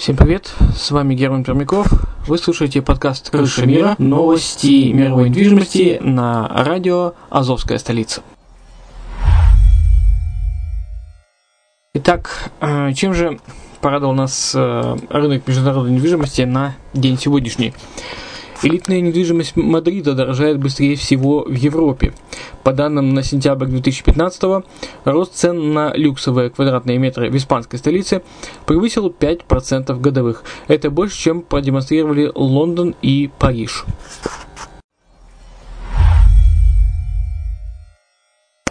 Всем привет, с вами Герман Пермяков. Вы слушаете подкаст «Крыша мира. Новости мировой недвижимости» на радио «Азовская столица». Итак, э, чем же порадовал нас э, рынок международной недвижимости на день сегодняшний? Элитная недвижимость Мадрида дорожает быстрее всего в Европе. По данным на сентябрь 2015 рост цен на люксовые квадратные метры в испанской столице превысил 5% годовых. Это больше, чем продемонстрировали Лондон и Париж.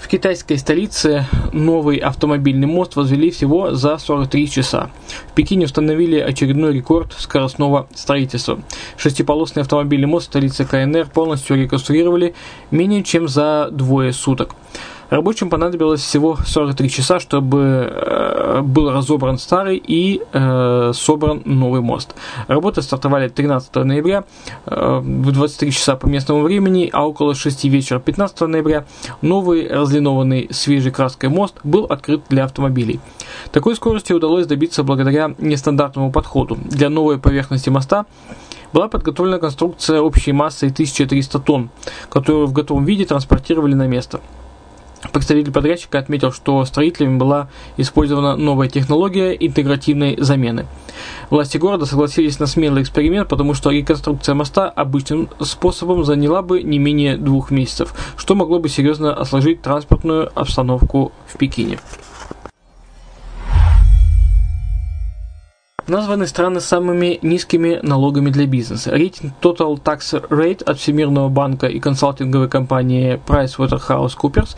Китайской столице новый автомобильный мост возвели всего за 43 часа. В Пекине установили очередной рекорд скоростного строительства. Шестиполосный автомобильный мост в столице КНР полностью реконструировали менее чем за двое суток. Рабочим понадобилось всего 43 часа, чтобы э, был разобран старый и э, собран новый мост. Работы стартовали 13 ноября э, в 23 часа по местному времени, а около 6 вечера 15 ноября новый разлинованный свежей краской мост был открыт для автомобилей. Такой скорости удалось добиться благодаря нестандартному подходу. Для новой поверхности моста была подготовлена конструкция общей массой 1300 тонн, которую в готовом виде транспортировали на место. Представитель подрядчика отметил, что строителями была использована новая технология интегративной замены. Власти города согласились на смелый эксперимент, потому что реконструкция моста обычным способом заняла бы не менее двух месяцев, что могло бы серьезно осложнить транспортную обстановку в Пекине. Названы страны с самыми низкими налогами для бизнеса. Рейтинг Total Tax Rate от Всемирного банка и консалтинговой компании PricewaterhouseCoopers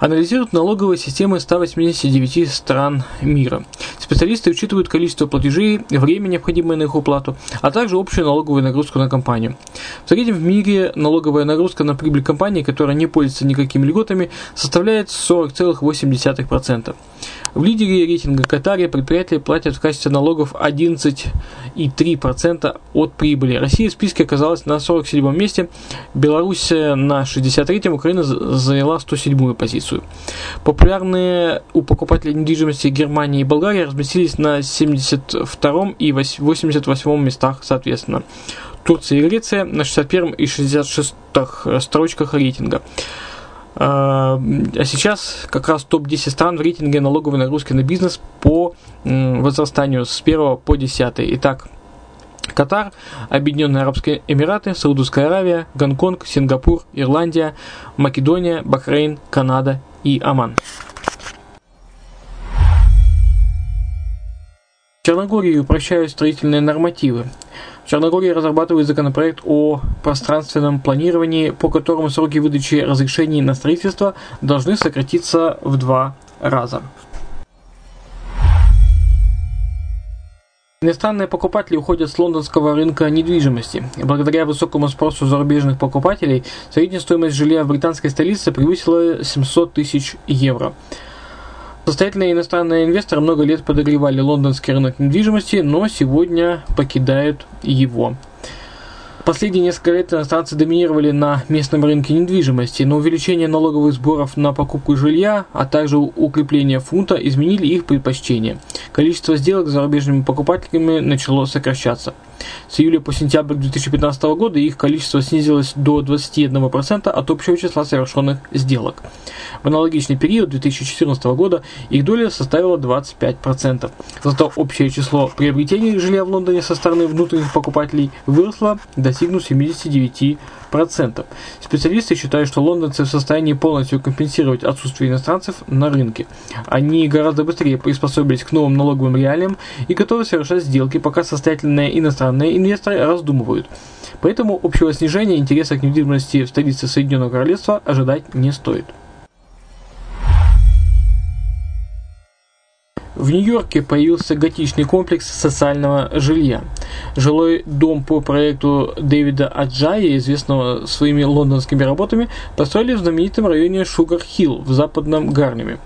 анализируют налоговые системы 189 стран мира. Специалисты учитывают количество платежей, время, необходимое на их уплату, а также общую налоговую нагрузку на компанию. В среднем в мире налоговая нагрузка на прибыль компании, которая не пользуется никакими льготами, составляет 40,8%. В лидере рейтинга Катаре предприятия платят в качестве налогов 11,3% от прибыли. Россия в списке оказалась на 47 месте, Беларусь на 63-м, Украина заняла 107-ю позицию. Популярные у покупателей недвижимости Германии и Болгарии разместились на 72 и 88 местах соответственно. Турция и Греция на 61 и 66 строчках рейтинга. А сейчас как раз топ-10 стран в рейтинге налоговой нагрузки на бизнес по возрастанию с 1 по 10. Итак, Катар, Объединенные Арабские Эмираты, Саудовская Аравия, Гонконг, Сингапур, Ирландия, Македония, Бахрейн, Канада и Оман. Черногории упрощают строительные нормативы. В Черногории разрабатывают законопроект о пространственном планировании, по которому сроки выдачи разрешений на строительство должны сократиться в два раза. Иностранные покупатели уходят с лондонского рынка недвижимости. Благодаря высокому спросу зарубежных покупателей, средняя стоимость жилья в британской столице превысила 700 тысяч евро. Состоятельные иностранные инвесторы много лет подогревали лондонский рынок недвижимости, но сегодня покидают его. Последние несколько лет иностранцы доминировали на местном рынке недвижимости, но увеличение налоговых сборов на покупку жилья, а также укрепление фунта изменили их предпочтения. Количество сделок с зарубежными покупателями начало сокращаться. С июля по сентябрь 2015 года их количество снизилось до 21% от общего числа совершенных сделок. В аналогичный период 2014 года их доля составила 25%. Зато общее число приобретений жилья в Лондоне со стороны внутренних покупателей выросло, достигнув 79%. Специалисты считают, что лондонцы в состоянии полностью компенсировать отсутствие иностранцев на рынке. Они гораздо быстрее приспособились к новым налоговым реалиям и готовы совершать сделки, пока состоятельные иностранные инвесторы раздумывают. Поэтому общего снижения интереса к недвижимости в столице Соединенного Королевства ожидать не стоит. В Нью-Йорке появился готичный комплекс социального жилья. Жилой дом по проекту Дэвида Аджая, известного своими лондонскими работами, построили в знаменитом районе Шугар-Хилл в западном Гарнеме.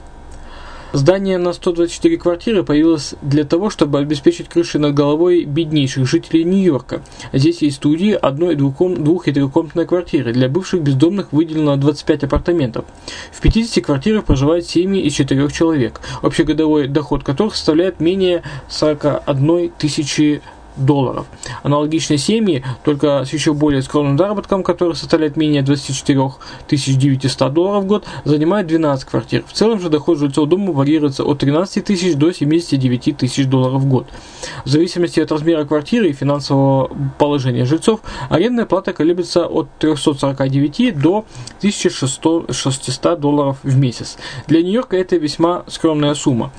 Здание на 124 квартиры появилось для того, чтобы обеспечить крыши над головой беднейших жителей Нью-Йорка. Здесь есть студии, одной, двухком, двух- и трехкомнатной квартиры. Для бывших бездомных выделено 25 апартаментов. В 50 квартирах проживают семьи из 4 человек, общегодовой доход которых составляет менее 41 тысячи долларов. Аналогичные семьи, только с еще более скромным заработком, который составляет менее 24 900 долларов в год, занимают 12 квартир. В целом же доход жильцов дома варьируется от 13 тысяч до 79 тысяч долларов в год. В зависимости от размера квартиры и финансового положения жильцов, арендная плата колеблется от 349 до 1600 долларов в месяц. Для Нью-Йорка это весьма скромная сумма.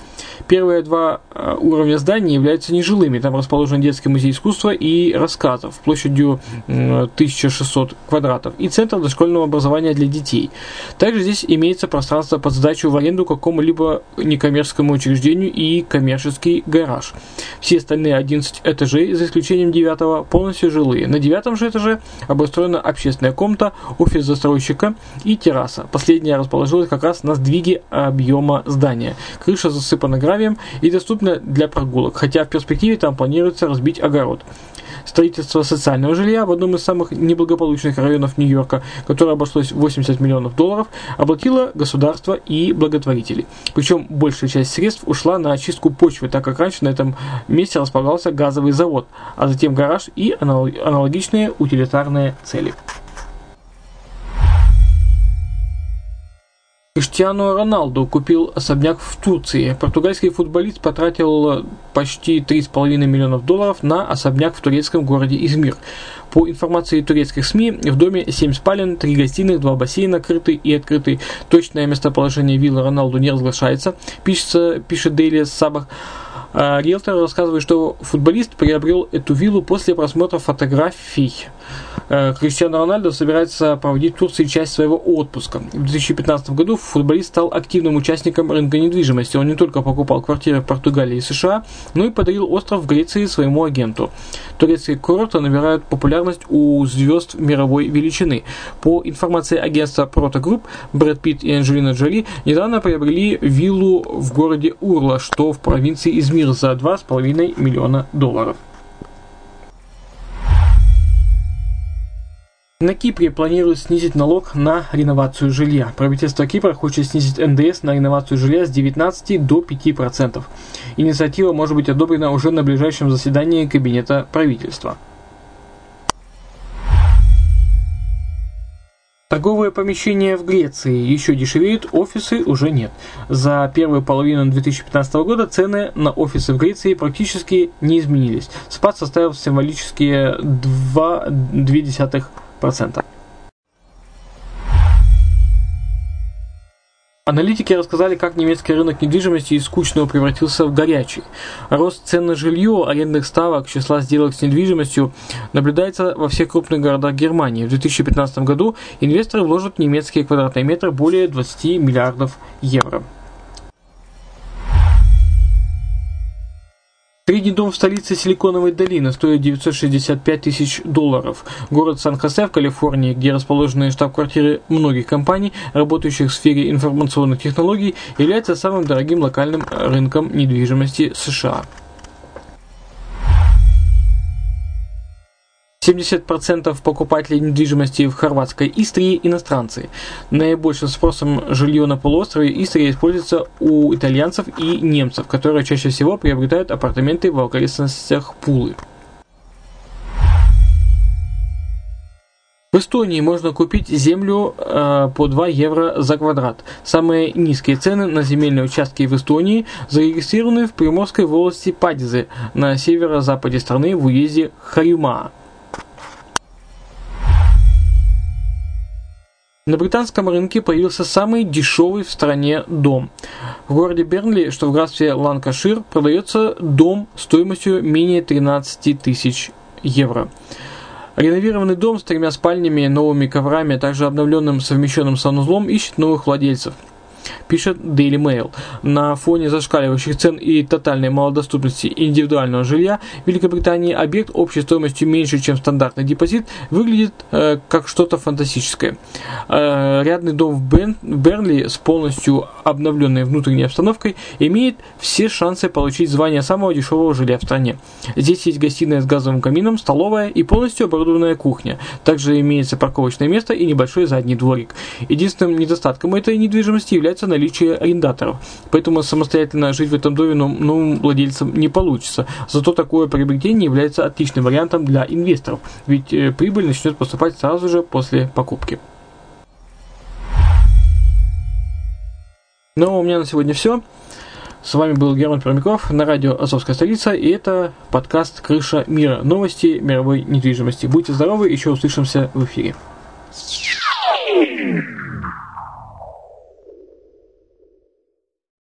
Первые два э, уровня здания являются нежилыми. Там расположен детский музей искусства и рассказов площадью 1600 квадратов и центр дошкольного образования для детей. Также здесь имеется пространство под сдачу в аренду какому-либо некоммерческому учреждению и коммерческий гараж. Все остальные 11 этажей, за исключением девятого, полностью жилые. На девятом же этаже обустроена общественная комната, офис застройщика и терраса. Последняя расположилась как раз на сдвиге объема здания. Крыша засыпана гравием гравием и доступна для прогулок, хотя в перспективе там планируется разбить огород. Строительство социального жилья в одном из самых неблагополучных районов Нью-Йорка, которое обошлось 80 миллионов долларов, оплатило государство и благотворители. Причем большая часть средств ушла на очистку почвы, так как раньше на этом месте располагался газовый завод, а затем гараж и аналогичные утилитарные цели. Криштиану Роналду купил особняк в Турции. Португальский футболист потратил почти 3,5 миллионов долларов на особняк в турецком городе Измир. По информации турецких СМИ, в доме 7 спален, 3 гостиных, 2 бассейна, крытый и открытый. Точное местоположение виллы Роналду не разглашается, пишется, пишет Дейли Сабах. Риэлтор рассказывает, что футболист приобрел эту виллу после просмотра фотографий. Э, Криштиану Рональдо собирается проводить в Турции часть своего отпуска. В 2015 году футболист стал активным участником рынка недвижимости. Он не только покупал квартиры в Португалии и США, но и подарил остров в Греции своему агенту. Турецкие курорты набирают популярность у звезд мировой величины. По информации агентства Group, Брэд Питт и Анджелина Джоли недавно приобрели виллу в городе Урла, что в провинции Измир мир за 2,5 миллиона долларов. На Кипре планируют снизить налог на реновацию жилья. Правительство Кипра хочет снизить НДС на реновацию жилья с 19 до 5%. Инициатива может быть одобрена уже на ближайшем заседании Кабинета правительства. Торговые помещения в Греции еще дешевеют, офисы уже нет. За первую половину 2015 года цены на офисы в Греции практически не изменились. Спад составил символические 2,2%. Аналитики рассказали, как немецкий рынок недвижимости из скучного превратился в горячий. Рост цен на жилье, арендных ставок, числа сделок с недвижимостью наблюдается во всех крупных городах Германии. В 2015 году инвесторы вложат в немецкие квадратные метры более 20 миллиардов евро. Средний дом в столице Силиконовой долины стоит 965 тысяч долларов. Город Сан-Хосе в Калифорнии, где расположены штаб-квартиры многих компаний, работающих в сфере информационных технологий, является самым дорогим локальным рынком недвижимости США. 70% покупателей недвижимости в хорватской Истрии – иностранцы. Наибольшим спросом жилье на полуострове Истрия используется у итальянцев и немцев, которые чаще всего приобретают апартаменты в окрестностях Пулы. В Эстонии можно купить землю э, по 2 евро за квадрат. Самые низкие цены на земельные участки в Эстонии зарегистрированы в Приморской волости Падизе на северо-западе страны в уезде Харюма. На британском рынке появился самый дешевый в стране дом. В городе Бернли, что в графстве Ланкашир, продается дом стоимостью менее 13 тысяч евро. Реновированный дом с тремя спальнями, новыми коврами, а также обновленным совмещенным санузлом ищет новых владельцев – пишет Daily Mail. На фоне зашкаливающих цен и тотальной малодоступности индивидуального жилья в Великобритании объект общей стоимостью меньше, чем стандартный депозит, выглядит э, как что-то фантастическое. Э, рядный дом в, Бен, в Бернли с полностью обновленной внутренней обстановкой имеет все шансы получить звание самого дешевого жилья в стране. Здесь есть гостиная с газовым камином, столовая и полностью оборудованная кухня. Также имеется парковочное место и небольшой задний дворик. Единственным недостатком этой недвижимости является является наличие арендаторов. Поэтому самостоятельно жить в этом доме новым владельцам не получится. Зато такое приобретение является отличным вариантом для инвесторов, ведь э, прибыль начнет поступать сразу же после покупки. Ну, у меня на сегодня все. С вами был Герман Пермяков на радио «Азовская столица», и это подкаст «Крыша мира. Новости мировой недвижимости». Будьте здоровы, еще услышимся в эфире.